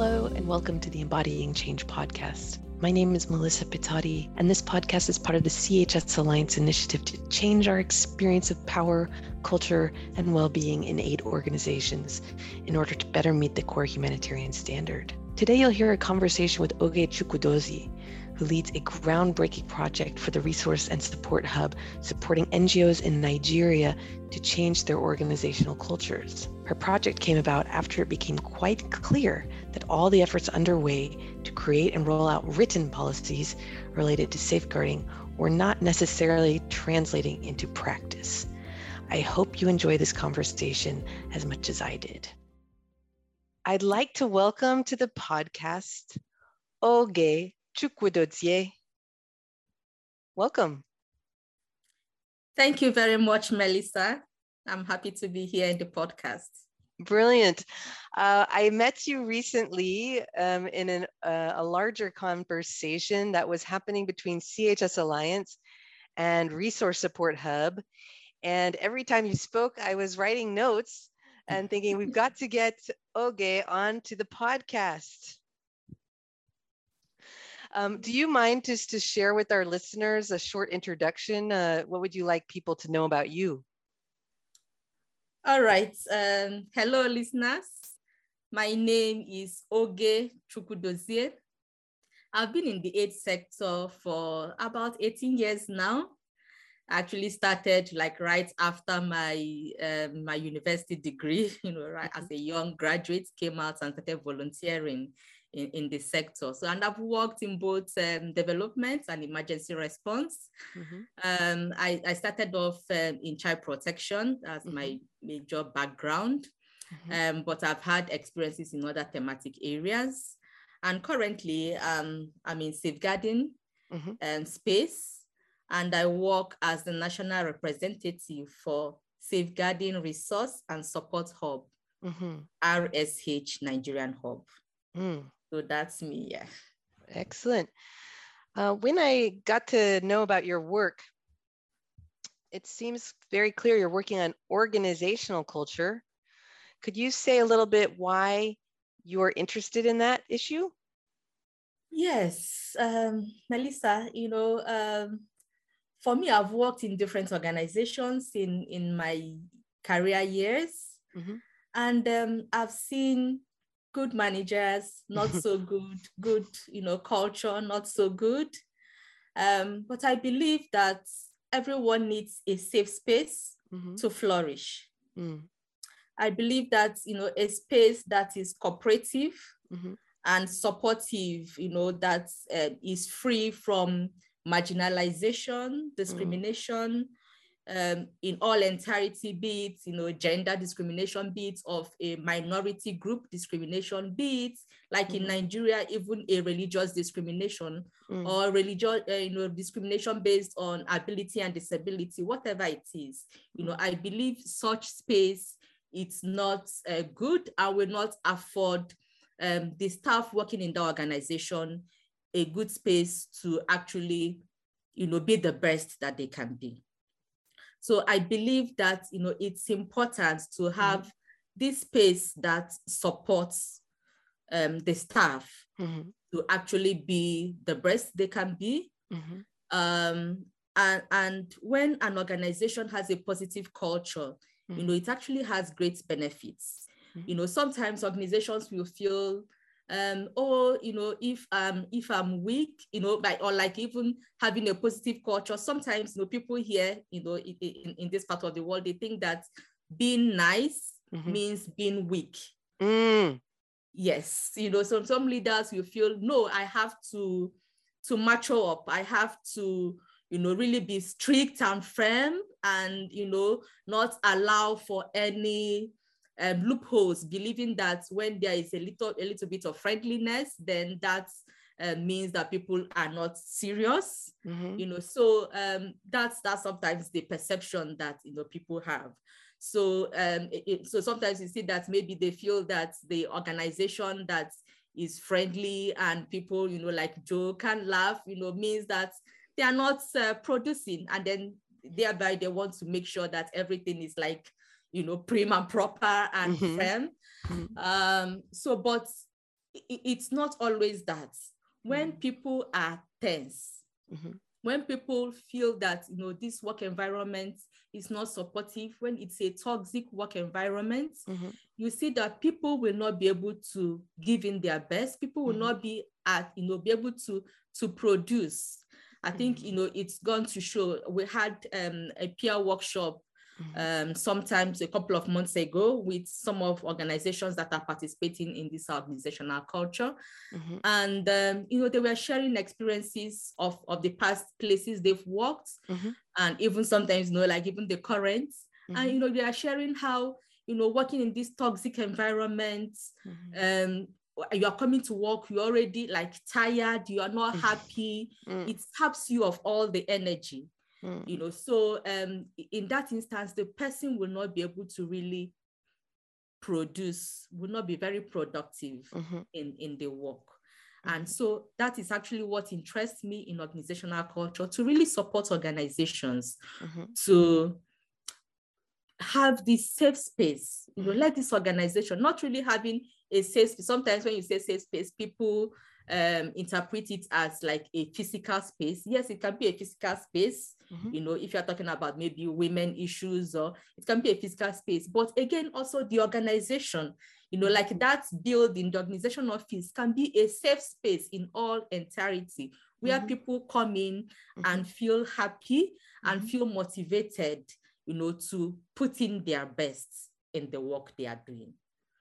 Hello, and welcome to the Embodying Change podcast. My name is Melissa Pitotti, and this podcast is part of the CHS Alliance initiative to change our experience of power, culture, and well being in aid organizations in order to better meet the core humanitarian standard. Today, you'll hear a conversation with Oge Chukwudozie, who leads a groundbreaking project for the Resource and Support Hub, supporting NGOs in Nigeria to change their organizational cultures. Her project came about after it became quite clear that all the efforts underway to create and roll out written policies related to safeguarding were not necessarily translating into practice. I hope you enjoy this conversation as much as I did. I'd like to welcome to the podcast Oge Chukwudozie. Welcome. Thank you very much, Melissa. I'm happy to be here in the podcast. Brilliant. Uh, I met you recently um, in an, uh, a larger conversation that was happening between CHS Alliance and Resource Support Hub. And every time you spoke, I was writing notes and thinking, we've got to get Oge onto the podcast. Um, do you mind just to share with our listeners a short introduction? Uh, what would you like people to know about you? All right. Um, hello, listeners. My name is Oge Chukwudozie. I've been in the aid sector for about 18 years now. I actually started like right after my um, my university degree, you know, right as a young graduate, came out and started volunteering in, in the sector. So, and I've worked in both um, development and emergency response. Mm-hmm. Um, I, I, started off um, in child protection as mm-hmm. my major background, mm-hmm. Um, but I've had experiences in other thematic areas. And currently, um, I'm in safeguarding mm-hmm. um, space, and I work as the national representative for Safeguarding Resource and Support Hub, mm-hmm. RSH Nigerian Hub. Mm. So that's me, yeah. Excellent. Uh, when I got to know about your work, it seems very clear you're working on organizational culture. Could you say a little bit why you're interested in that issue? Yes, um, Melissa, you know, um, for me, I've worked in different organizations in, in my career years. Mm-hmm. And um, I've seen good managers, not so good, good, you know, culture, not so good. Um, but I believe that everyone needs a safe space mm-hmm. to flourish. Mm. I believe that, you know, a space that is cooperative mm-hmm. and supportive, you know, that uh, is free from marginalization, mm. discrimination, um, in all entirety, be it you know gender discrimination, be it of a minority group discrimination, be it like mm. in Nigeria, even a religious discrimination mm. or religious uh, you know discrimination based on ability and disability, whatever it is. You know, I believe such space it's not uh, good. I will not afford um, the staff working in the organization a good space to actually you know be the best that they can be. So I believe that you know it's important to mm-hmm. have mm-hmm. this space that supports um, the staff mm-hmm. to actually be the best they can be. Mm-hmm. Um, and, and when an organization has a positive culture, you know, mm-hmm. it actually has great benefits. You know, sometimes organizations will feel um or you know if um if i'm weak you know by or like even having a positive culture sometimes you know people here you know in, in, in this part of the world they think that being nice mm-hmm. means being weak mm. yes you know some some leaders will feel no i have to to mature up i have to you know really be strict and firm and you know not allow for any um, loopholes, believing that when there is a little, a little bit of friendliness, then that uh, means that people are not serious. Mm-hmm. You know, so um, that's that's sometimes the perception that you know people have. So um, it, so sometimes you see that maybe they feel that the organization that is friendly and people you know like joke and laugh, you know, means that they are not uh, producing, and then thereby they want to make sure that everything is like you know, prim and proper and mm-hmm. firm. Mm-hmm. Um, so, but it's not always that. When mm-hmm. people are tense, mm-hmm. when people feel that you know this work environment is not supportive, when it's a toxic work environment, mm-hmm. you see that people will not be able to give in their best. People will mm-hmm. not be at you know be able to to produce. I think you mm-hmm. know it's going to show. We had um, a peer workshop mm-hmm. Um, sometimes a couple of months ago with some of organizations that are participating in this organizational culture. Mm-hmm. And, um, you know, they were sharing experiences of, of the past places they've worked mm-hmm. and even sometimes, you know, like even the current. And, mm-hmm. you know, they are sharing how, you know, working in this toxic environment, mm-hmm. um, you are coming to work, you're already like tired, you are not mm. happy. Mm. It taps you of all the energy. Mm. You know, so um, in that instance, the person will not be able to really produce, will not be very productive mm-hmm. in, in the work. Mm-hmm. And so that is actually what interests me in organizational culture to really support organizations mm-hmm. to have this safe space. You know, mm-hmm. let this organization not really having a safe space. Sometimes when you say safe space, people um, interpret it as like a physical space. Yes, it can be a physical space. Mm-hmm. You know, if you're talking about maybe women issues, or it can be a physical space. But again, also the organization, you know, like that building, the organization office can be a safe space in all entirety where mm-hmm. people come in mm-hmm. and feel happy and mm-hmm. feel motivated, you know, to put in their best in the work they are doing.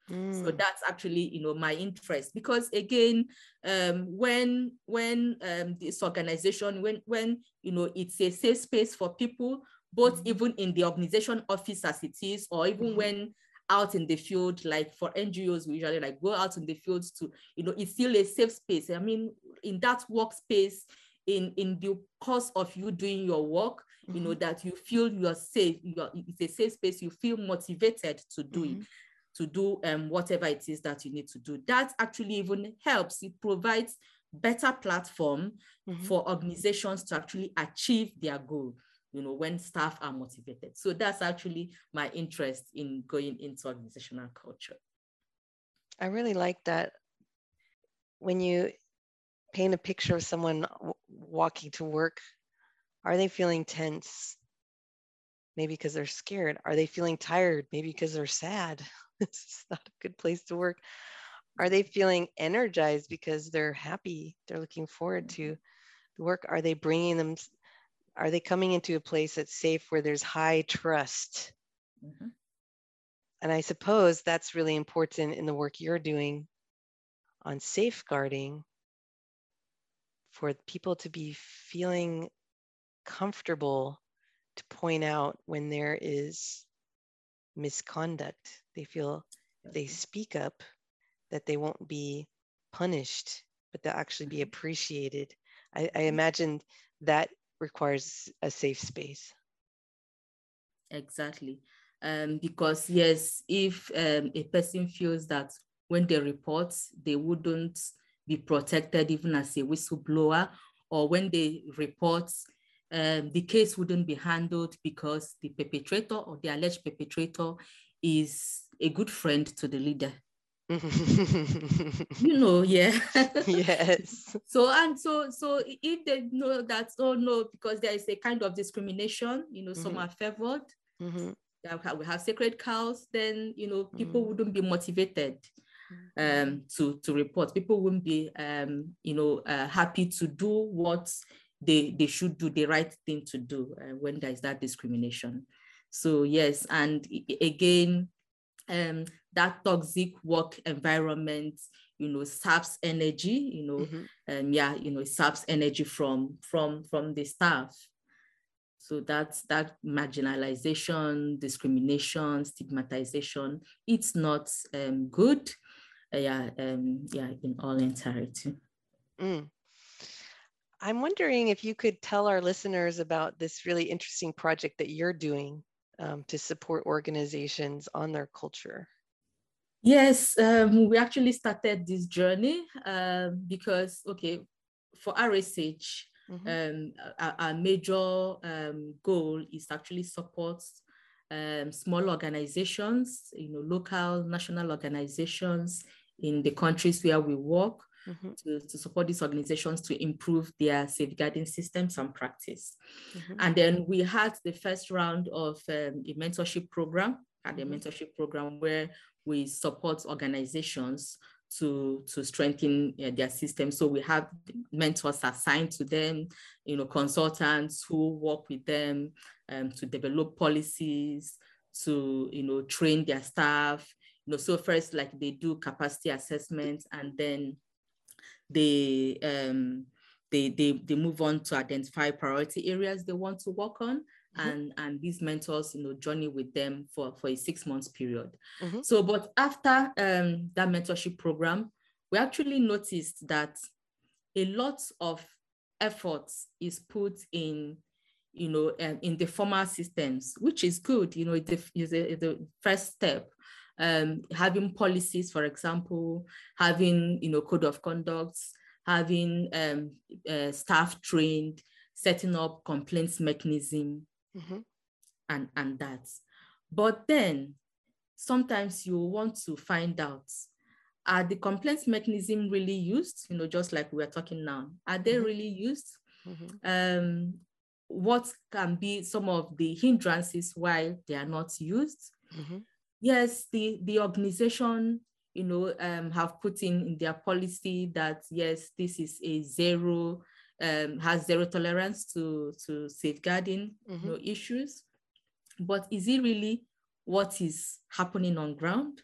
Mm. So that's actually, you know, my interest because again, um, when when um, this organization, when when you know, it's a safe space for people, both mm. even in the organization office as it is, or even mm. when out in the field, like for NGOs, we usually like go out in the fields to, you know, it's still a safe space. I mean, in that workspace, in in the course of you doing your work, you know, mm-hmm. that you feel you're safe, you're, it's a safe space, you feel motivated to do mm-hmm. it to do um, whatever it is that you need to do. That actually even helps. It provides better platform mm-hmm. for organizations to actually achieve their goal you know when staff are motivated so that's actually my interest in going into organizational culture i really like that when you paint a picture of someone walking to work are they feeling tense maybe because they're scared are they feeling tired maybe because they're sad this is not a good place to work. Are they feeling energized because they're happy? They're looking forward to mm-hmm. the work. Are they bringing them? Are they coming into a place that's safe where there's high trust? Mm-hmm. And I suppose that's really important in the work you're doing on safeguarding for people to be feeling comfortable to point out when there is misconduct. They feel if they speak up that they won't be punished, but they'll actually be mm-hmm. appreciated. I, I imagine that requires a safe space. Exactly. Um, because yes, if um, a person feels that when they report, they wouldn't be protected even as a whistleblower, or when they report, um, the case wouldn't be handled because the perpetrator or the alleged perpetrator is a good friend to the leader. you know, yeah. yes. So and so so if they know that, oh no, because there is a kind of discrimination, you know, mm-hmm. some are favored. Mm-hmm. We have sacred cows, then you know, people mm-hmm. wouldn't be motivated mm-hmm. um to to report. People wouldn't be um, you know, uh, happy to do what they they should do the right thing to do uh, when there is that discrimination so yes and again um that toxic work environment you know saps energy you know mm-hmm. um, yeah you know it saps energy from from from the staff so that's that marginalization discrimination stigmatization it's not um, good uh, yeah um, yeah in all entirety mm. I'm wondering if you could tell our listeners about this really interesting project that you're doing um, to support organizations on their culture. Yes, um, we actually started this journey uh, because, okay, for RSH, mm-hmm. um, our, our, major um, goal is to actually support um, small organizations, you know, local, national organizations in the countries where we work mm-hmm. to, to support these organizations to improve their safeguarding systems and practice. Mm-hmm. And then we had the first round of um, a mentorship program, had a mm-hmm. mentorship program where we support organizations to to strengthen uh, their system so we have mentors assigned to them you know consultants who work with them um, to develop policies to you know train their staff you know so first like they do capacity assessments and then they um they they, they move on to identify priority areas they want to work on mm-hmm. and and these mentors you know journey with them for for a six months period mm-hmm. so but after um that mentorship program we actually noticed that a lot of effort is put in you know um, in the formal systems which is good you know it's the, the first step um, having policies for example having you know code of conduct having um, uh, staff trained setting up complaints mechanism mm-hmm. and, and that. But then sometimes you want to find out are the complaints mechanism really used? You know, just like we're talking now, are they mm-hmm. really used? Mm-hmm. Um, what can be some of the hindrances why they are not used? Mm-hmm. Yes, the, the organization, you know, um, have put in, in their policy that yes, this is a zero um, has zero tolerance to, to safeguarding mm-hmm. you know, issues. But is it really what is happening on ground?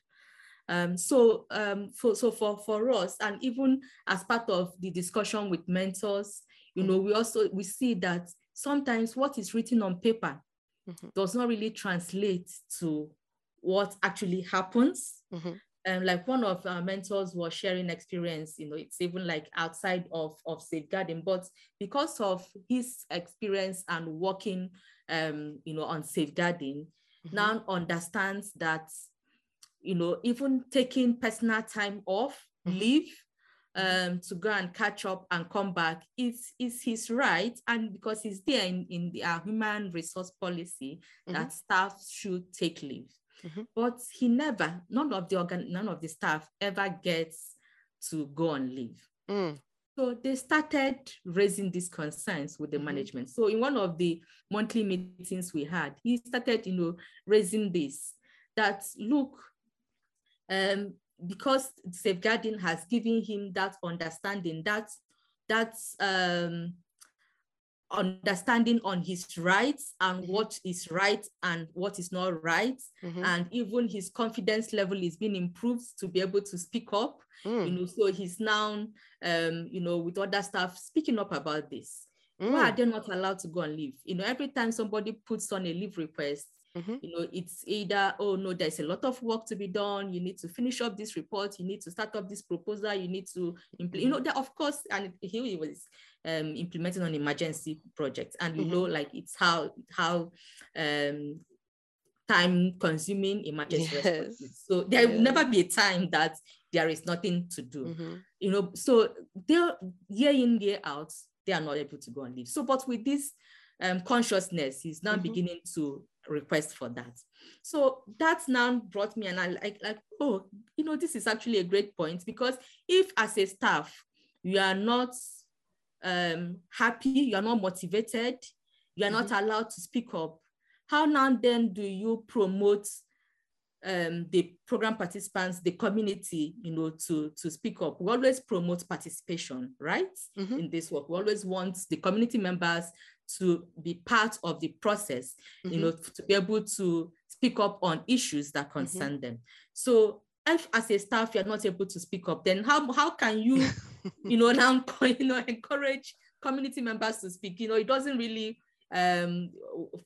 Um, so, um, for, so for, for us, and even as part of the discussion with mentors, you know, we also we see that sometimes what is written on paper mm-hmm. does not really translate to what actually happens. Mm-hmm um, like one of our mentors was sharing experience, you know, it's even like outside of, of safeguarding, but because of his experience and working, um, you know, on safeguarding, mm-hmm. now understands that, you know, even taking personal time off, mm-hmm. leave, um, to go and catch up and come back is is his right and because he's there in, in the human resource policy mm-hmm. that staff should take leave Mm-hmm. But he never, none of the organ, none of the staff ever gets to go on leave. Mm. So they started raising these concerns with the mm-hmm. management. So in one of the monthly meetings we had, he started, you know, raising this that look, um, because safeguarding has given him that understanding, that that um, understanding on his rights and mm-hmm. what is right and what is not right mm-hmm. and even his confidence level is being improved to be able to speak up mm. you know so he's now um you know with other staff speaking up about this mm. why are they not allowed to go and leave you know every time somebody puts on a leave request Mm-hmm. You know, it's either, oh no, there's a lot of work to be done. You need to finish up this report. You need to start up this proposal. You need to implement, you know, that of course, and here he was um, implementing an emergency project. And you mm-hmm. know, like it's how how um time consuming emergency yes. So there will never be a time that there is nothing to do. Mm-hmm. You know, so they're year in, year out, they are not able to go and leave. So, but with this um, consciousness, is now mm-hmm. beginning to request for that. So that's now brought me and I like, like, oh, you know, this is actually a great point because if as a staff, you are not um, happy, you are not motivated, you are mm-hmm. not allowed to speak up, how now then do you promote um, the program participants, the community, you know, to, to speak up. We always promote participation, right? Mm-hmm. In this work. We always want the community members to be part of the process, mm-hmm. you know, to be able to speak up on issues that mm-hmm. concern mm-hmm. them. So if as a staff you're not able to speak up, then how, how can you, you know, now you know, encourage community members to speak? You know, it doesn't really um,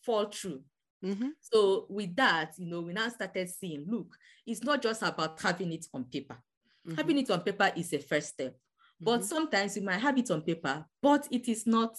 fall through. Mm-hmm. So with that, you know, we now started seeing, look, it's not just about having it on paper. Mm-hmm. Having it on paper is a first step. But mm-hmm. sometimes you might have it on paper, but it is not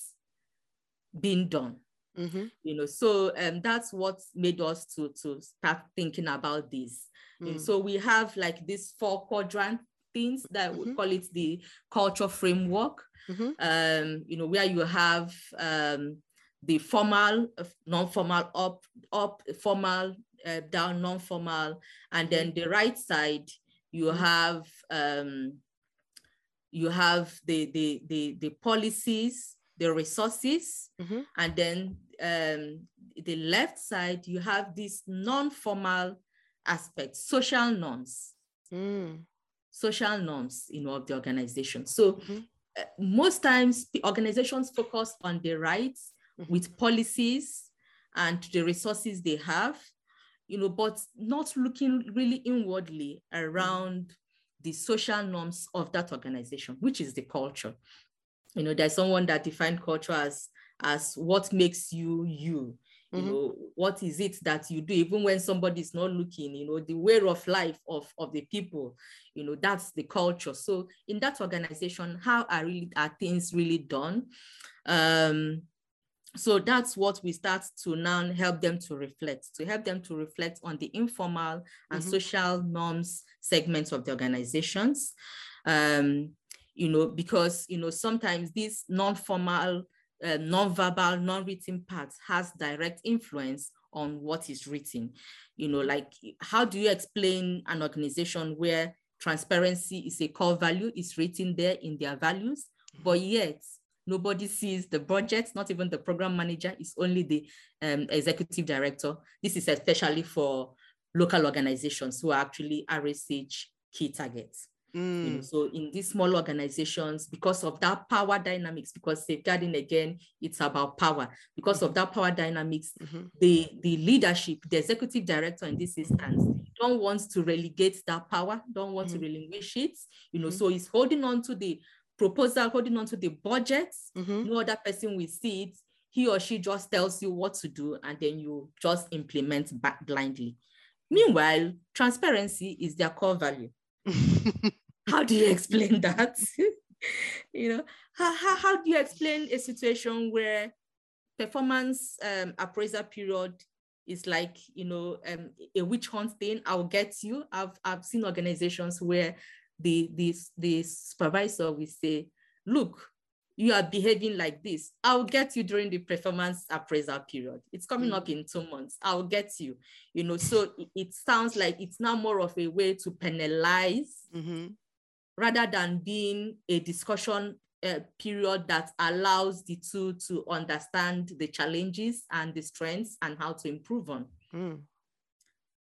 being done. Mm-hmm. You know, so um, that's what made us to to start thinking about this. Mm. so we have like these four quadrant things that mm-hmm. we call it the culture framework. Mm-hmm. Um, you know, where you have um, the formal, non-formal, up, up, formal, uh, down, non-formal, and then mm-hmm. the right side you mm-hmm. have um, you have the, the, the, the policies, the resources, mm-hmm. and then um, the left side, you have this non-formal aspect, social norms. Mm. Social norms, you know, of the organization. So mm-hmm. uh, most times organizations focus on the rights mm-hmm. with policies and the resources they have, you know, but not looking really inwardly around the social norms of that organization, which is the culture. You know, there's someone that defined culture as as what makes you you. You mm-hmm. know, what is it that you do, even when somebody is not looking, you know, the way of life of, of the people, you know, that's the culture. So in that organization, how are really are things really done? Um, so that's what we start to now help them to reflect to help them to reflect on the informal and mm-hmm. social norms segments of the organizations um, you know because you know sometimes this non-formal uh, non-verbal non-written part has direct influence on what is written you know like how do you explain an organization where transparency is a core value is written there in their values but yet Nobody sees the budget, not even the program manager, it's only the um, executive director. This is especially for local organizations who are actually RSH key targets. Mm. You know, so in these small organizations, because of that power dynamics, because safeguarding again, it's about power. Because of that power dynamics, mm-hmm. the, the leadership, the executive director in this instance, don't want to relegate that power, don't want mm-hmm. to relinquish it. You know, mm-hmm. so he's holding on to the proposal, holding on to the budget. Mm-hmm. No other person will see it. He or she just tells you what to do, and then you just implement back blindly. Meanwhile, transparency is their core value. How do you explain that? you know, how, how, how do you explain a situation where performance um, appraisal period is like you know um, a witch hunt thing i'll get you i've i've seen organizations where the, the, the supervisor will say, look, you are behaving like this. I'll get you during the performance appraisal period. It's coming mm. up in two months. I'll get you. You know, so it, it, sounds like it's now more of a way to penalize mm-hmm. rather than being a discussion uh, period that allows the two to understand the challenges and the strengths and how to improve on. Mm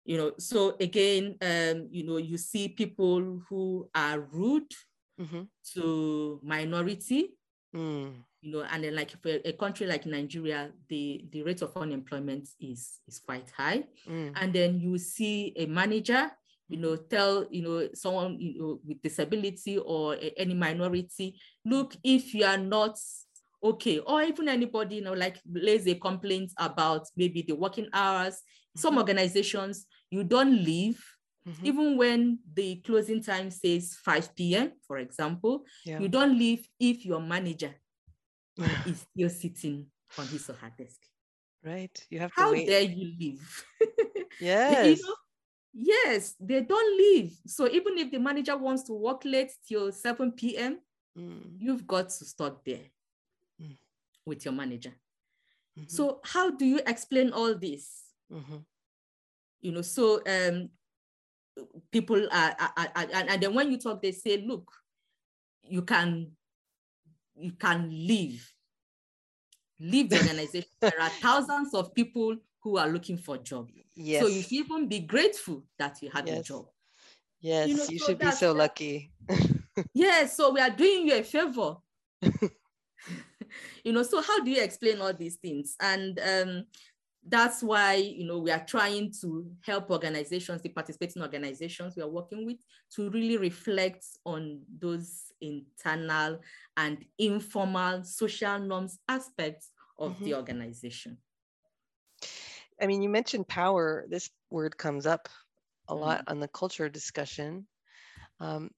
you know so again um, you know you see people who are rude mm-hmm. to minority mm. you know and then like for a country like nigeria the the rate of unemployment is is quite high mm. and then you see a manager you know tell you know someone you know with disability or a, any minority look if you are not okay or even anybody you know like lays a complaint about maybe the working hours mm-hmm. some organizations you don't leave mm-hmm. even when the closing time says 5 p.m for example yeah. you don't leave if your manager is still sitting on his or her desk right you have to how wait. dare you leave yes you know, yes they don't leave so even if the manager wants to work late till 7 p.m mm. you've got to start there mm. with your manager mm-hmm. so how do you explain all this mm-hmm you know so um people are, are, are, and then when you talk they say look you can you can leave. Leave the organization. There are thousands of people who are looking for job. Yes. so you should even be grateful that you have yes. a job. Yes you, know, you so should be so lucky. Yes so we are doing you a favor. You know so how do you explain all these things? And um that's why you know we are trying to help organizations the participating organizations we are working with to really reflect on those internal and informal social norms aspects of mm-hmm. the organization i mean you mentioned power this word comes up a mm-hmm. lot on the culture discussion um,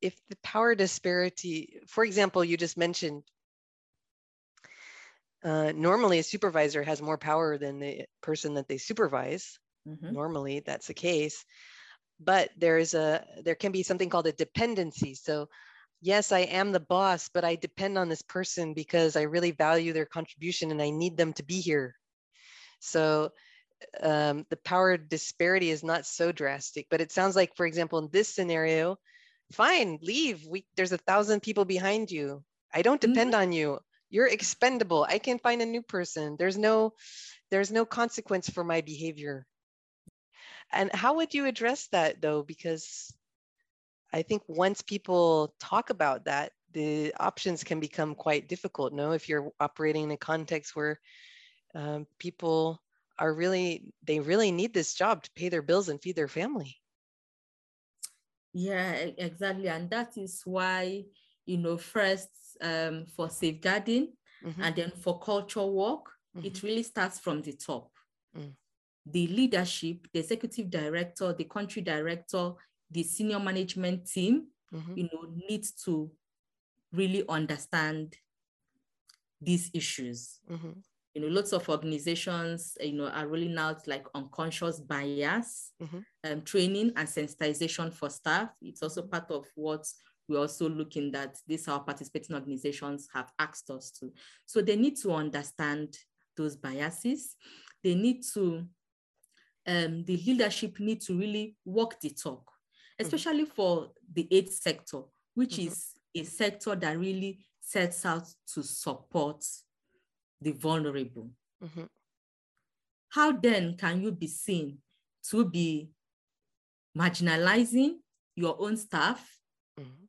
if the power disparity for example you just mentioned uh, normally, a supervisor has more power than the person that they supervise. Mm-hmm. Normally, that's the case. But there's a there can be something called a dependency. So, yes, I am the boss, but I depend on this person because I really value their contribution and I need them to be here. So, um, the power disparity is not so drastic. But it sounds like, for example, in this scenario, fine, leave. We there's a thousand people behind you. I don't depend mm-hmm. on you. You're expendable. I can find a new person. There's no there's no consequence for my behavior. And how would you address that though? Because I think once people talk about that, the options can become quite difficult. No, if you're operating in a context where um, people are really they really need this job to pay their bills and feed their family yeah exactly and that is why you know first um, for safeguarding mm-hmm. and then for culture work mm-hmm. it really starts from the top mm. the leadership the executive director the country director the senior management team mm-hmm. you know needs to really understand these issues mm-hmm you know, lots of organizations, you know, are rolling out like unconscious bias mm-hmm. um, training and sensitization for staff. It's also part of what we're also looking that these our participating organizations have asked us to. So they need to understand those biases. They need to, um, the leadership need to really walk the talk, mm-hmm. especially mm-hmm. for the aid sector, which mm-hmm. is a sector that really sets out to support the vulnerable. Mm-hmm. How then can you be seen to be marginalizing your own staff mm-hmm.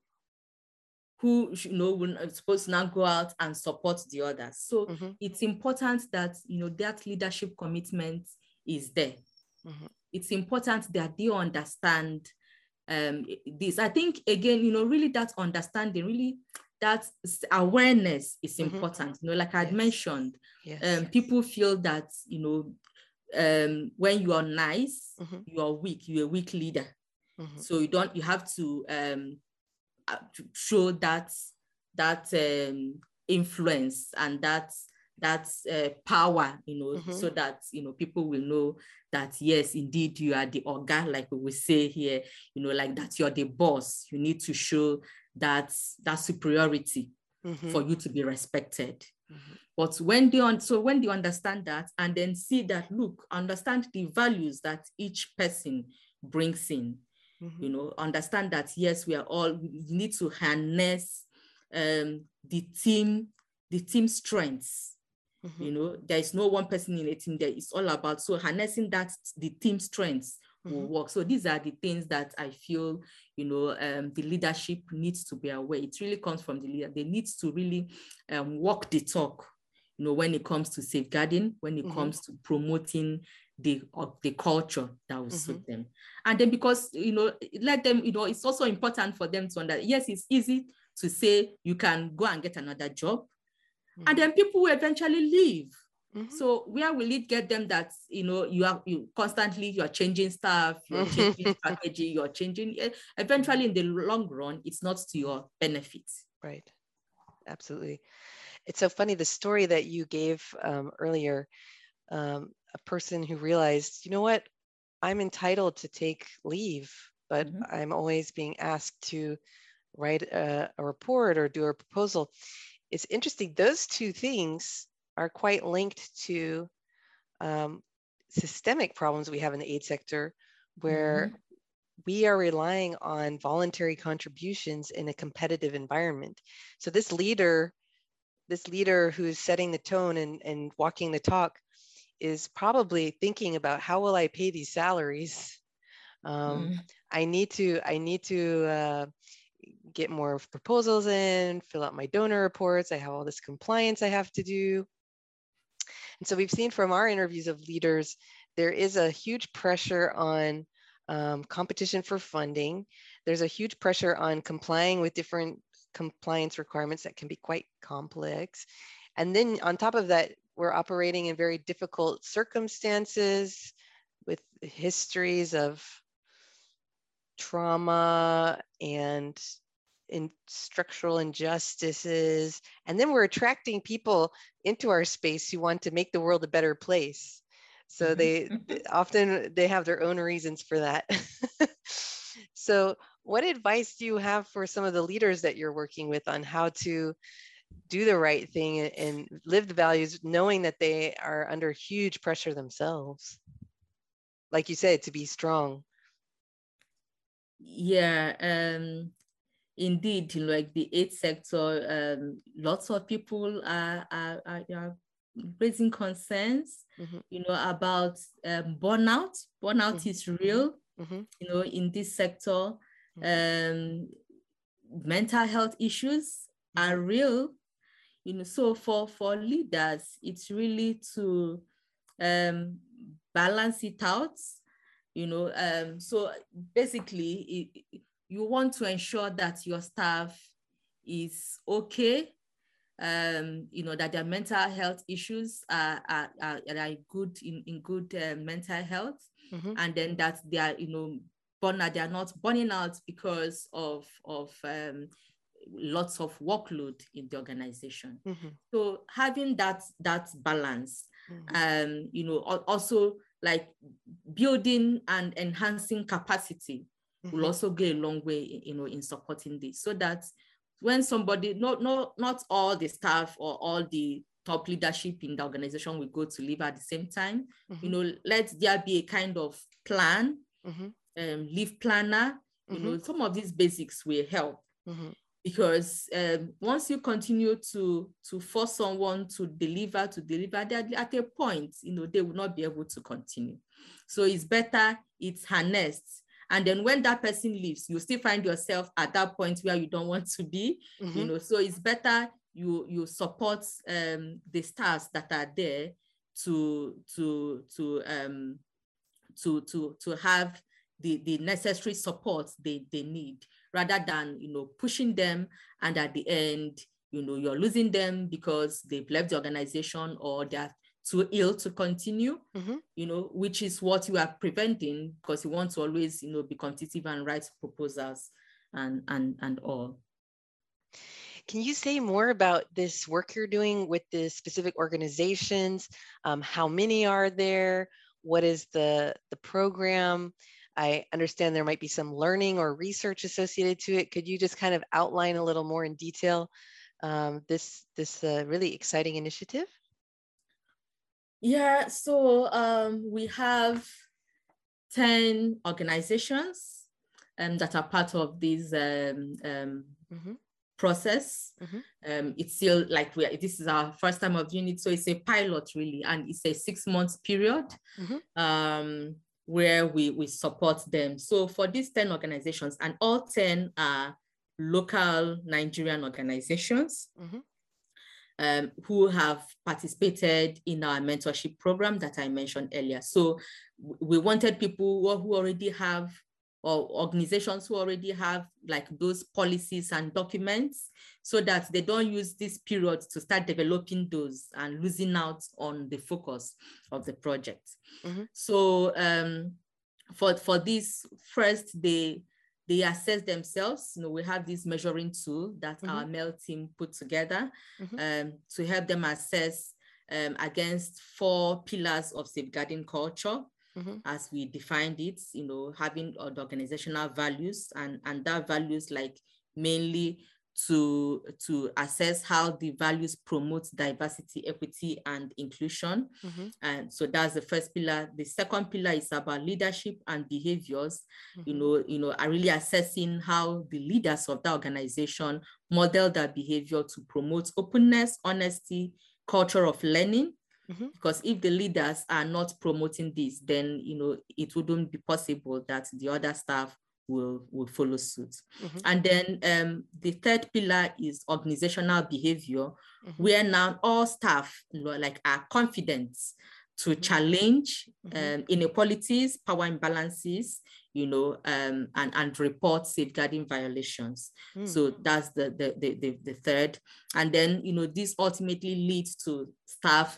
Who you know will supposed to now go out and support the others? So mm-hmm. it's important that you know that leadership commitment is there. Mm-hmm. It's important that they understand um, this. I think again, you know, really that understanding really that awareness is mm-hmm. important. You know, like I'd mentioned, yes. Um, people feel that you know um, when you are nice, mm-hmm. you are weak. You're a weak leader, mm-hmm. so you don't. You have to um, show that that um, influence and that that uh, power, you know, mm-hmm. so that you know people will know that yes, indeed, you are the organ, like we will say here, you know, like that you're the boss. You need to show that that superiority mm-hmm. for you to be respected. Mm-hmm. But when they un- so when they understand that and then see that, look, understand the values that each person brings in, mm-hmm. you know, understand that yes, we are all we need to harness um, the team, the team strengths. Mm-hmm. You know, there is no one person in a team there. It's all about so harnessing that the team strengths will mm-hmm. work. So these are the things that I feel, you know, um, the leadership needs to be aware. It really comes from the leader. They need to really um, walk the talk, you know, when it comes to safeguarding, when it mm-hmm. comes to promoting the uh, the culture that will mm-hmm. suit them. And then because, you know, let them, you know, it's also important for them to understand, yes, it's easy to say you can go and get another job. And mm-hmm. then people will eventually leave Mm-hmm. So where will it get them that you know you are you constantly you are changing stuff, you're changing strategy, you're changing. Eh, eventually, in the long run, it's not to your benefit. Right. Absolutely. It's so funny the story that you gave um, earlier. Um, a person who realized, you know what, I'm entitled to take leave, but mm-hmm. I'm always being asked to write a, a report or do a proposal. It's interesting. Those two things are quite linked to um, systemic problems we have in the aid sector where mm-hmm. we are relying on voluntary contributions in a competitive environment. So this leader, this leader who's setting the tone and, and walking the talk is probably thinking about how will I pay these salaries? Um, mm. I need to, I need to uh, get more proposals in, fill out my donor reports. I have all this compliance I have to do. And so we've seen from our interviews of leaders, there is a huge pressure on um, competition for funding. There's a huge pressure on complying with different compliance requirements that can be quite complex. And then on top of that, we're operating in very difficult circumstances with histories of trauma and in structural injustices and then we're attracting people into our space who want to make the world a better place so mm-hmm. they often they have their own reasons for that so what advice do you have for some of the leaders that you're working with on how to do the right thing and live the values knowing that they are under huge pressure themselves like you said to be strong yeah um indeed in like the aid sector um lots of people are are, are, are raising concerns mm-hmm. you know about um, burnout burnout mm-hmm. is real mm-hmm. you know in this sector. Um mental health issues are mm-hmm. real you know so for for leaders it's really to um balance it out you know um so basically it, you want to ensure that your staff is okay um you know that their mental health issues are are, are, are good in, in good uh, mental health mm-hmm. and then that they are you know burn they are not burning out because of of um lots of workload in the organization. Mm-hmm. So having that that balance, mm-hmm. um, you know, also like building and enhancing capacity mm-hmm. will also go a long way, you know, in supporting this. So that when somebody, not not not all the staff or all the top leadership in the organization will go to leave at the same time. You mm-hmm. know, let there be a kind of plan, mm-hmm. Um, leave planner. You know, mm-hmm. some of these basics will help because um, once you continue to to force someone to deliver to deliver they at a point you know they will not be able to continue so it's better it's harnessed and then when that person leaves you still find yourself at that point where you don't want to be mm-hmm. you know so it's better you you support um, the stars that are there to to to um to to to have the the necessary support they they need rather than you know pushing them and at the end you know you're losing them because they've left the organization or they're too ill to continue mm-hmm. you know which is what you are preventing because you want to always you know be competitive and write proposals and and and all. Can you say more about this work you're doing with the specific organizations? Um, how many are there? What is the the program I understand there might be some learning or research associated to it. Could you just kind of outline a little more in detail um, this this uh, really exciting initiative? Yeah, so um, we have 10 organizations um, that are part of this um, um, mm-hmm. process. Mm-hmm. Um, it's still like we are, this is our first time of doing it, so it's a pilot really, and it's a six months period. Mm-hmm. Where we, we support them. So for these 10 organizations, and all 10 are local Nigerian organizations mm-hmm. um, who have participated in our mentorship program that I mentioned earlier. So we wanted people who already have or organizations who already have like those policies and documents so that they don't use this period to start developing those and losing out on the focus of the project. Mm-hmm. So um, for, for this first, they they assess themselves. You know, we have this measuring tool that mm-hmm. our MEL team put together mm-hmm. um, to help them assess um, against four pillars of safeguarding culture mm-hmm. as we defined it, you know, having the organizational values and, and that values like mainly to, to assess how the values promote diversity, equity, and inclusion. Mm-hmm. And so that's the first pillar. The second pillar is about leadership and behaviors. Mm-hmm. You know, you know, are really assessing how the leaders of the organization model their behavior to promote openness, honesty, culture of learning, Mm-hmm. Because if the leaders are not promoting this, then you know it wouldn't be possible that the other staff will will follow suit. Mm-hmm. And then um, the third pillar is organizational behavior, mm-hmm. where now all staff you know, like are confident to mm-hmm. challenge mm-hmm. um, inequalities, power imbalances, you know, um, and, and report safeguarding violations. Mm. So that's the, the, the, the, the third. And then, you know, this ultimately leads to staff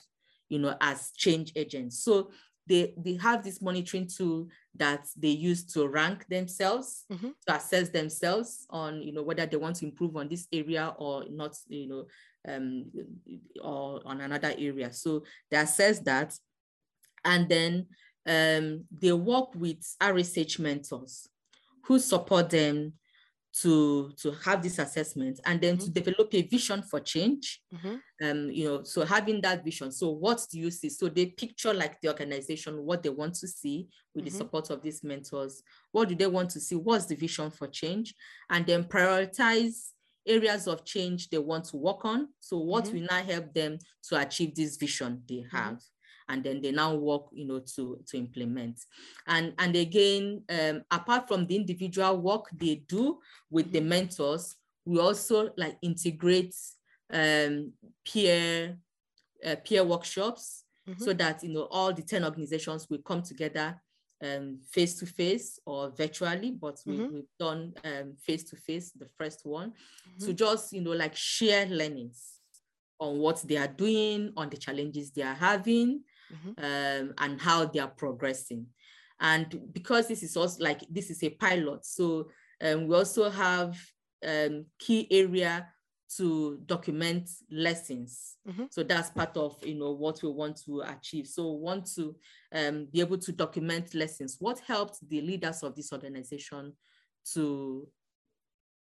you know, as change agents. So they, they have this monitoring tool that they use to rank themselves, mm-hmm. to assess themselves on, you know, whether they want to improve on this area or not, you know, um, or on another area. So they assess that. And then um, they work with RSH mentors who support them to to have this assessment and then mm-hmm. to develop a vision for change mm-hmm. um you know so having that vision so what do you see so they picture like the organization what they want to see with mm-hmm. the support of these mentors what do they want to see what's the vision for change and then prioritize areas of change they want to work on so what mm-hmm. will now help them to achieve this vision they mm-hmm. have and then they now work you know to to implement and and again um, apart from the individual work they do with the mm-hmm. mentors we also like integrate um, peer uh, peer workshops mm-hmm. so that you know all the 10 organizations will come together um, face to face or virtually, but we, mm-hmm. we've done face to face, the first one, mm-hmm. to just, you know, like share learnings on what they are doing, on the challenges they are having, mm-hmm. um, and how they are progressing. And because this is also like this is a pilot, so um, we also have um, key area to document lessons. Mm-hmm. So that's part of you know what we want to achieve. So we want to um, be able to document lessons. What helped the leaders of this organization to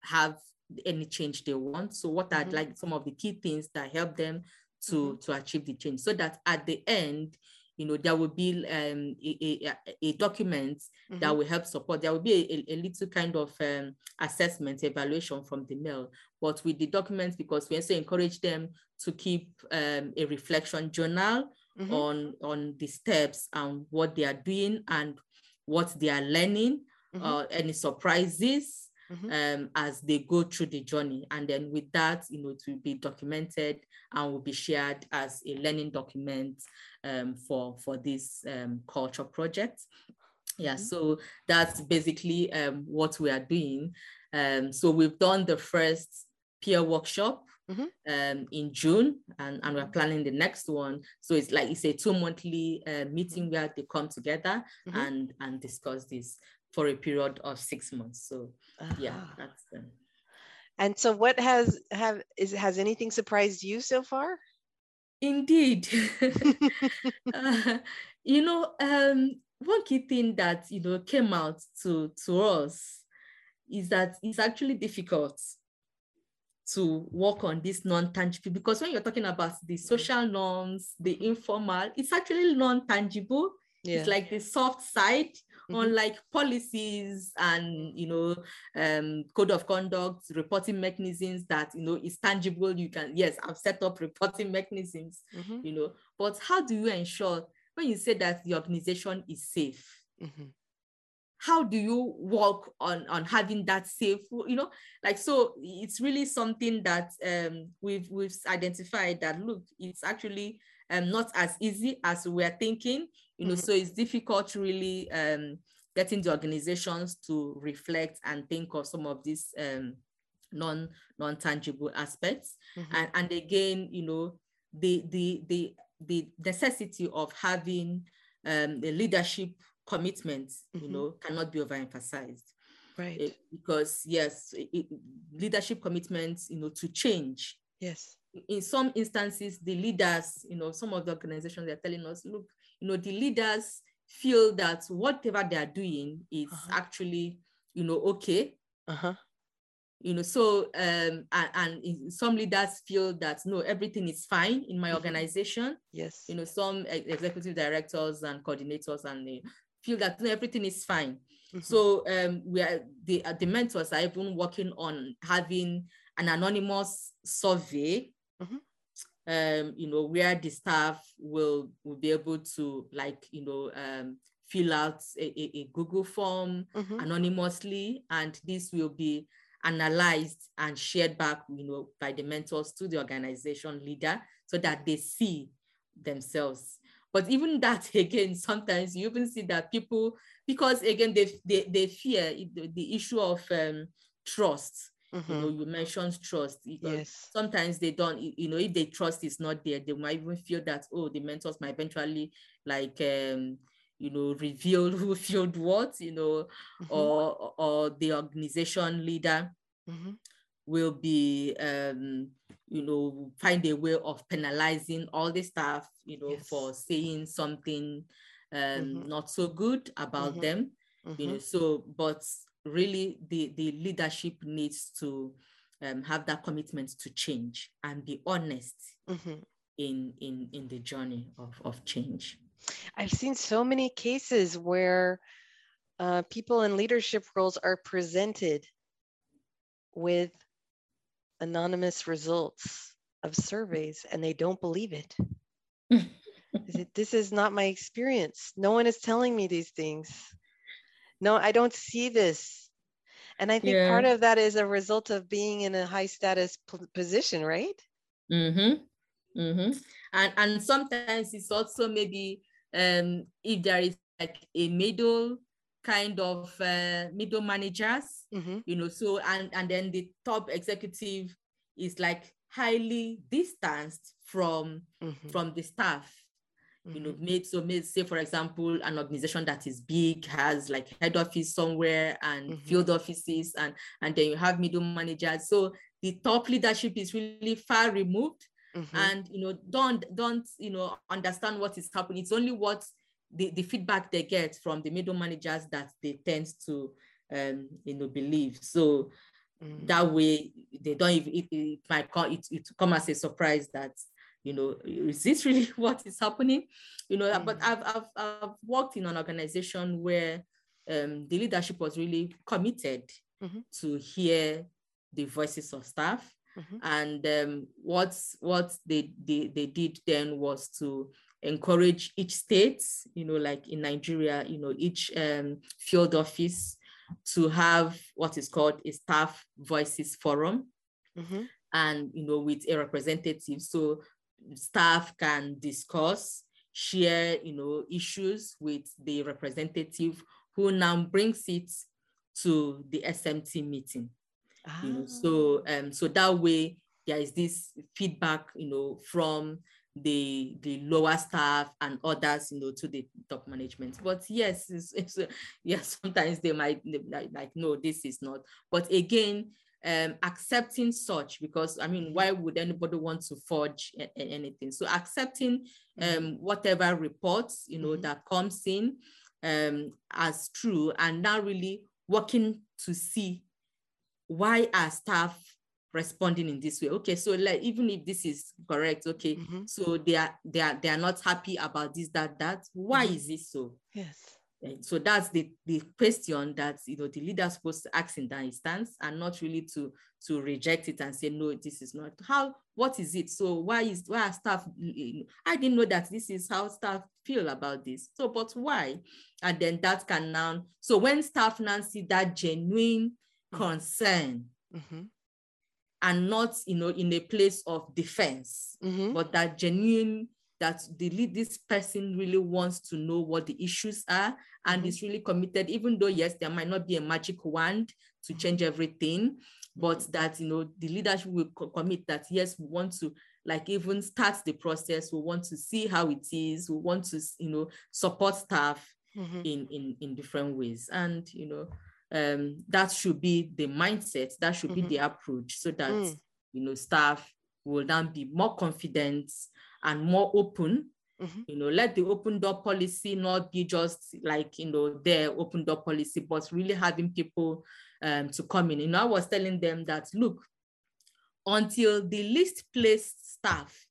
have any change they want? So what are mm-hmm. like some of the key things that help them to mm-hmm. to achieve the change so that at the end you know there will be um, a, a, a document mm-hmm. that will help support there will be a, a, little kind of um, assessment evaluation from the mail but with the documents because we also encourage them to keep um, a reflection journal mm-hmm. on on the steps and what they are doing and what they are learning mm-hmm. uh, any surprises mm-hmm. um, as they go through the journey. And then with that, you know, it will be documented and will be shared as a learning document um, for, for this um, culture project. Yeah, mm-hmm. so that's basically um, what we are doing. Um, so we've done the first peer workshop Mm-hmm. Um, in June, and, and we're planning the next one. So it's like it's a two monthly uh, meeting where they come together mm-hmm. and and discuss this for a period of six months. So uh-huh. yeah, that's them. And so what has have is has anything surprised you so far? Indeed. uh, you know, um, one key thing that you know came out to to us is that it's actually difficult to work on this non-tangible because when you're talking about the social norms, the informal, it's actually non-tangible. Yeah. It's like the soft side mm-hmm. on like policies and you know um, code of conduct reporting mechanisms that you know is tangible you can yes i've set up reporting mechanisms mm-hmm. you know but how do you ensure when you say that the organization is safe mm-hmm. how do you work on on having that safe you know like so it's really something that um, we've we've identified that look it's actually um, not as easy as we're thinking you know, mm-hmm. so it's difficult really um, getting the organizations to reflect and think of some of these um, non non-tangible aspects. Mm-hmm. And, and again, you know, the the the the necessity of having um, a leadership commitment, mm-hmm. you know, cannot be overemphasized. Right. It, because yes, it, leadership commitments, you know, to change. Yes. In some instances, the leaders, you know, some of the organizations are telling us, look, you know, the leaders feel that whatever they are doing is uh-huh. actually, you know, okay. Uh-huh. You know, so um, and, and, some leaders feel that no, everything is fine in my mm-hmm. organization. Yes. You know, some executive directors and coordinators and they feel that no, everything is fine. Mm-hmm. So um, we are the uh, the mentors are even working on having an anonymous survey mm-hmm um, you know, where the staff will, will be able to like, you know, um, fill out a, a, a Google form mm-hmm. anonymously, and this will be analyzed and shared back, you know, by the mentors to the organization leader so that they see themselves. But even that, again, sometimes you even see that people, because again, they, they, they fear the, the issue of um, trust Mm-hmm. You know, you mentioned trust. Yes. Sometimes they don't, you know, if the trust is not there, they might even feel that, oh, the mentors might eventually like um, you know, reveal who filled what, you know, mm-hmm. or or the organization leader mm-hmm. will be um, you know, find a way of penalizing all the staff, you know, yes. for saying something um mm-hmm. not so good about mm-hmm. them. You know, mm-hmm. so but really the, the leadership needs to um, have that commitment to change and be honest mm-hmm. in, in, in the journey of, of change. I've seen so many cases where uh, people in leadership roles are presented with anonymous results of surveys and they don't believe it. this is not my experience. No one is telling me these things. No, I don't see this. And I think yeah. part of that is a result of being in a high status p- position, right? Mm-hmm. Mm-hmm. And and sometimes it's also maybe um, if there is like a middle kind of uh, middle managers, mm-hmm. you know, so and and then the top executive is like highly distanced from mm-hmm. from the staff you know mm-hmm. made so made say for example an organization that is big has like head office somewhere and mm-hmm. field offices and and then you have middle managers so the top leadership is really far removed mm-hmm. and you know don't don't you know understand what is happening it's only what the, the feedback they get from the middle managers that they tend to um you know believe so mm. that way they don't even it, it might come it, it come as a surprise that you know, is this really what is happening? You know, mm-hmm. but mm. I've, I've, I've worked in an organization where um, the leadership was really committed mm-hmm. to hear the voices of staff. Mm-hmm. And um, what, what they, they, they did then was to encourage each state, you know, like in Nigeria, you know, each um, field office to have what is called a staff voices forum. Mm-hmm. And you know, with a representative. So staff can discuss, share, you know, issues with the representative who now brings it to the SMT meeting. Ah. You know, so ah. um, so that way there is this feedback, you know, from the the lower staff and others, you know, to the top management. But yes, it's, it's yes, sometimes they might like, like no, this is not. But again, um, accepting such because I mean, why would anybody want to forge a- a- anything? So accepting mm-hmm. um, whatever reports you know mm-hmm. that comes in um, as true, and now really working to see why are staff responding in this way okay so like even if this is correct okay mm-hmm. so they are they are they are not happy about this that that why mm-hmm. is this so yes so that's the, the question that you know the leader is supposed to ask in that instance and not really to to reject it and say no this is not how what is it so why is why are staff i didn't know that this is how staff feel about this so but why and then that can now so when staff now see that genuine mm-hmm. concern mm-hmm. and not you know in a place of defense mm-hmm. but that genuine that the lead, this person really wants to know what the issues are and mm-hmm. is really committed, even though yes, there might not be a magic wand to change everything, but that you know the leadership will commit that yes, we want to like even start the process, we want to see how it is, we want to you know support staff mm-hmm. in in in different ways, and you know um, that should be the mindset, that should mm-hmm. be the approach, so that mm. you know staff will then be more confident and more open Mm-hmm. You know, let the open door policy not be just like, you know, their open door policy, but really having people um, to come in. You know, I was telling them that, look, until the least placed staff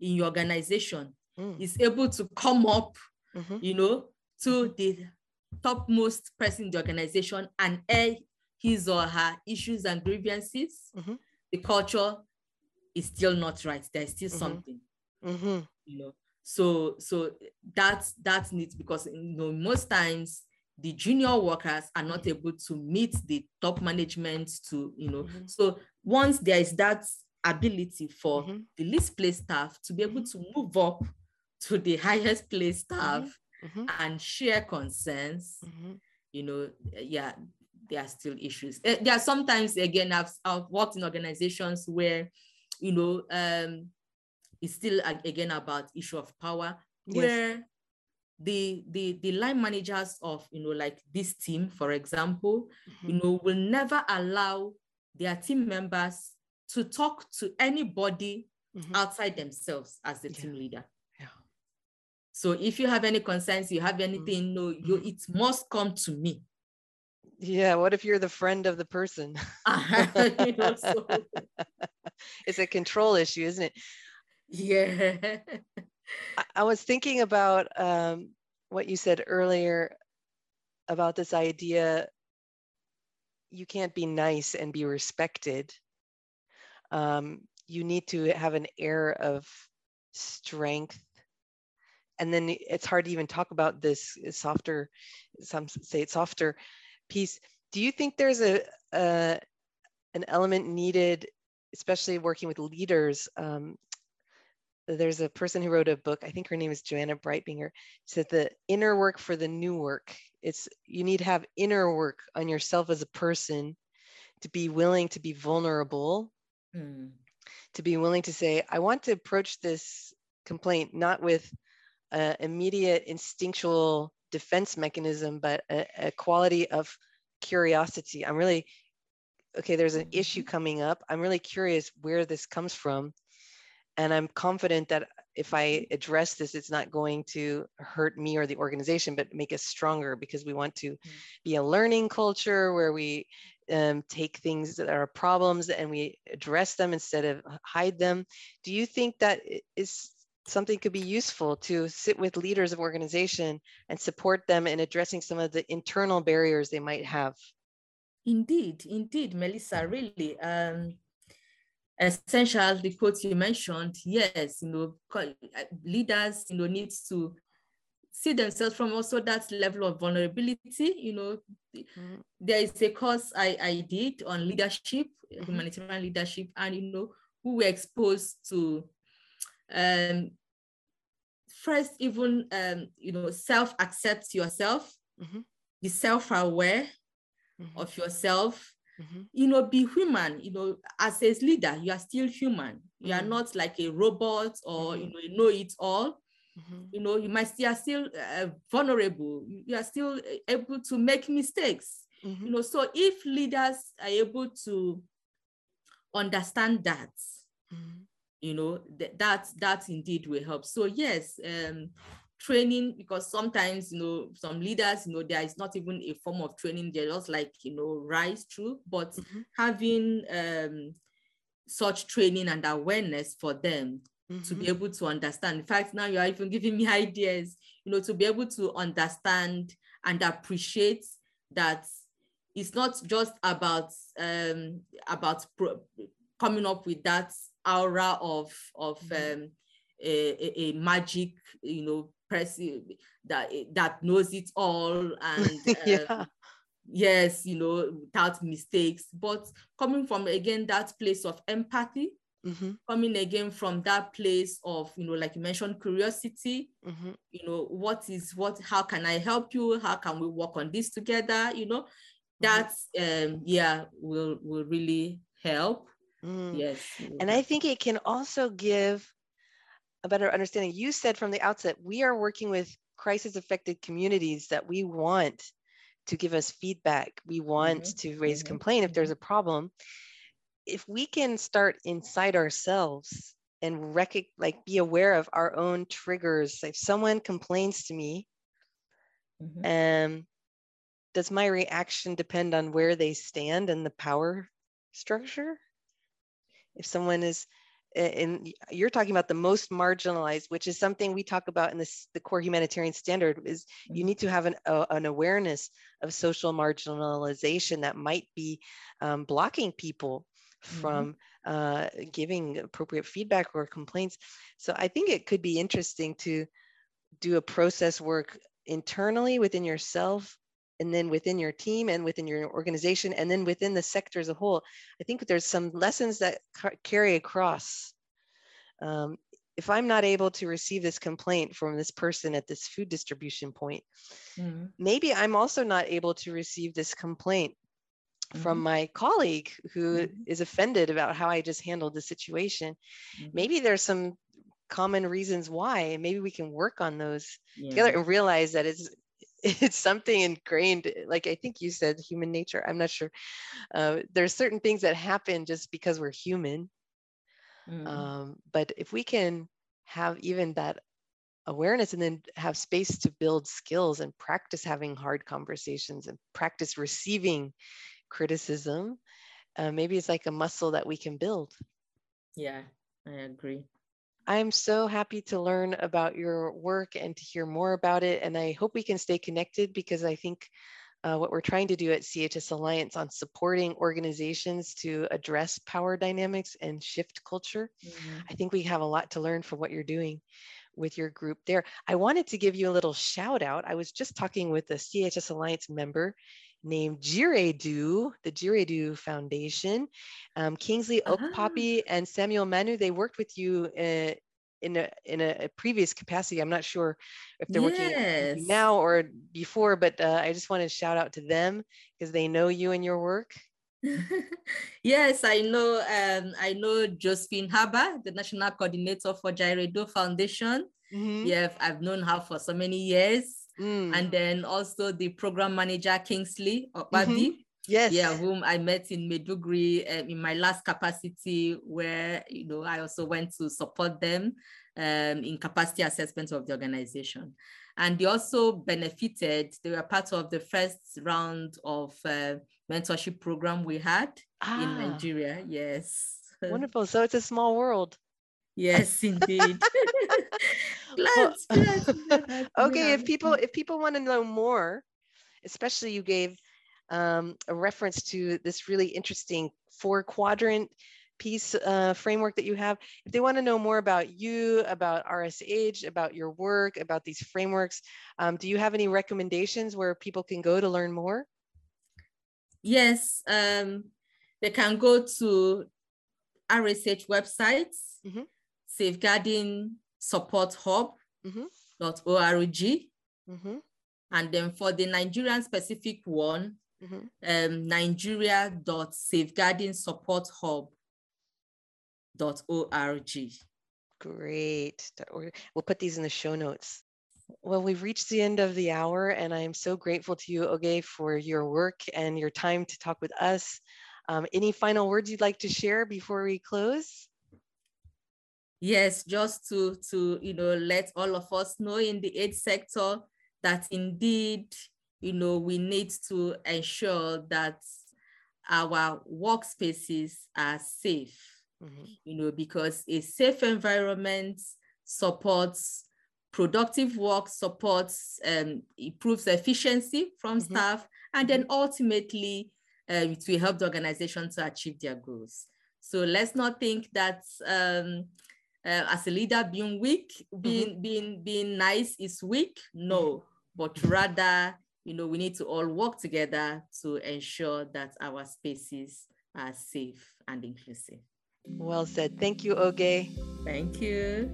in your organization mm. is able to come up, mm-hmm. you know, to the topmost person in the organization and air his or her issues and grievances, mm-hmm. the culture is still not right. There's still mm-hmm. something. Mm-hmm. You know, so so that's that's neat because you know most times the junior workers are not able to meet the top management to you know mm-hmm. so once there is that ability for mm-hmm. the least place staff to be able mm-hmm. to move up to the highest place staff mm-hmm. Mm-hmm. and share concerns mm-hmm. you know yeah there are still issues eh, there are sometimes again I've, I've worked in organizations where you know um is still again about issue of power yes. where the the the line managers of you know like this team for example mm-hmm. you know will never allow their team members to talk to anybody mm-hmm. outside themselves as the yeah. team leader yeah. so if you have any concerns you have anything mm-hmm. no you it must come to me yeah what if you're the friend of the person you know, so. it's a control issue isn't it yeah. I, I was thinking about um, what you said earlier about this idea you can't be nice and be respected. Um, you need to have an air of strength. And then it's hard to even talk about this softer some say it's softer piece. Do you think there's a, a an element needed especially working with leaders um, there's a person who wrote a book i think her name is joanna breidenbach said the inner work for the new work it's you need to have inner work on yourself as a person to be willing to be vulnerable mm. to be willing to say i want to approach this complaint not with an immediate instinctual defense mechanism but a, a quality of curiosity i'm really okay there's an issue mm-hmm. coming up i'm really curious where this comes from and i'm confident that if i address this it's not going to hurt me or the organization but make us stronger because we want to mm-hmm. be a learning culture where we um, take things that are problems and we address them instead of hide them do you think that is something could be useful to sit with leaders of organization and support them in addressing some of the internal barriers they might have indeed indeed melissa really um, essential, the quote you mentioned, yes, you know, uh, leaders, you know, needs to see themselves from also that level of vulnerability. You know, mm-hmm. there is a course I, I did on leadership, mm-hmm. humanitarian leadership, and you know, who were exposed to um first even um, you know, self-accept yourself, mm-hmm. be self-aware mm-hmm. of yourself, Mm-hmm. You know, be human. You know, as a leader, you are still human. You mm-hmm. are not like a robot or mm-hmm. you know, you know it all. Mm-hmm. You know, you might still are still uh, vulnerable. You are still uh, able to make mistakes. Mm-hmm. You know, so if leaders are able to understand that, mm-hmm. you know, th- that that indeed will help. So yes, um, training because sometimes you know some leaders you know there is not even a form of training they're just like you know rise through but mm-hmm. having um such training and awareness for them mm-hmm. to be mm-hmm. able to understand in fact now you're even giving me ideas you know to be able to understand and appreciate that it's not just about um about pro- coming up with that aura of of mm-hmm. um a, a, a, magic, you know, person that that knows it all and yeah. Um, yes you know without mistakes but coming from again that place of empathy mm-hmm. coming again from that place of you know like you mentioned curiosity mm-hmm. you know what is what how can i help you how can we work on this together you know that mm-hmm. um yeah will will really help mm. yes and i think it can also give a better understanding. You said from the outset, we are working with crisis affected communities that we want to give us feedback. We want mm-hmm. to raise mm-hmm. complaint if there's mm-hmm. a problem. If we can start inside ourselves and rec- like be aware of our own triggers, if someone complains to me, mm-hmm. um, does my reaction depend on where they stand in the power structure? If someone is and you're talking about the most marginalized which is something we talk about in this the core humanitarian standard is you mm-hmm. need to have an, a, an awareness of social marginalization that might be um, blocking people mm-hmm. from mm-hmm. uh, giving appropriate feedback or complaints so i think it could be interesting to do a process work internally within yourself and then within your team and within your organization and then within the sector as a whole i think there's some lessons that ca- carry across um, if i'm not able to receive this complaint from this person at this food distribution point mm-hmm. maybe i'm also not able to receive this complaint mm-hmm. from my colleague who mm-hmm. is offended about how i just handled the situation mm-hmm. maybe there's some common reasons why and maybe we can work on those yeah. together and realize that it's it's something ingrained like i think you said human nature i'm not sure. Uh, there's certain things that happen just because we're human. Mm. um, but if we can have even that awareness and then have space to build skills and practice having hard conversations and practice receiving criticism uh, maybe it's like a muscle that we can build. Yeah i agree i'm so happy to learn about your work and to hear more about it and i hope we can stay connected because i think uh, what we're trying to do at CHS Alliance on supporting organizations to address power dynamics and shift culture. Mm-hmm. I think we have a lot to learn from what you're doing with your group there. I wanted to give you a little shout out. I was just talking with a CHS Alliance member named Jiredu, the Jiredu Foundation. Um, Kingsley Oak uh-huh. Poppy and Samuel Manu, they worked with you uh, in a in a, a, previous capacity. I'm not sure if they're yes. working now or before, but uh, I just want to shout out to them because they know you and your work. yes, I know. Um, I know Josephine Haber, the national coordinator for Jiredu Foundation. Mm-hmm. Yeah, I've known her for so many years. Mm. And then also the program manager Kingsley Okpabi. Mm-hmm. Yes. Yeah, whom I met in Maiduguri um, in my last capacity, where you know I also went to support them um, in capacity assessment of the organization. And they also benefited, they were part of the first round of uh, mentorship program we had ah. in Nigeria. Yes. Wonderful. So it's a small world. Yes, indeed. glad, glad, okay, if people if people want to know more, especially you gave um, a reference to this really interesting four quadrant piece uh, framework that you have. If they want to know more about you, about RSH, about your work, about these frameworks, um, do you have any recommendations where people can go to learn more? Yes, um, they can go to RSH websites, mm-hmm. Safeguarding support hub.org. Mm-hmm. mm-hmm. And then for the Nigerian specific one, mm-hmm. um, nigeria.safeguarding Great. We'll put these in the show notes. Well, we've reached the end of the hour, and I'm so grateful to you, Oge, for your work and your time to talk with us. Um, any final words you'd like to share before we close? Yes, just to to you know let all of us know in the aid sector that indeed you know, we need to ensure that our workspaces are safe, mm-hmm. you know, because a safe environment supports productive work, supports, um, improves efficiency from mm-hmm. staff, and then mm-hmm. ultimately uh, it will help the organization to achieve their goals. So let's not think that um, uh, as a leader being weak, being, mm-hmm. being, being nice is weak. No, mm-hmm. but rather you know, we need to all work together to ensure that our spaces are safe and inclusive. Well said. Thank you, Oge. Thank you.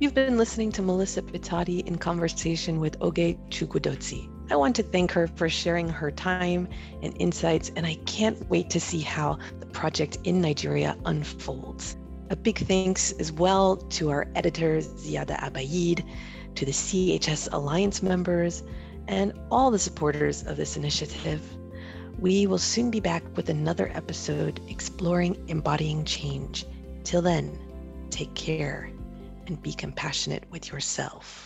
You've been listening to Melissa Pitotti in conversation with Oge Chukwudotsi. I want to thank her for sharing her time and insights, and I can't wait to see how the project in Nigeria unfolds. A big thanks as well to our editor, Ziada Abayid, to the CHS Alliance members, and all the supporters of this initiative. We will soon be back with another episode exploring embodying change. Till then, take care and be compassionate with yourself.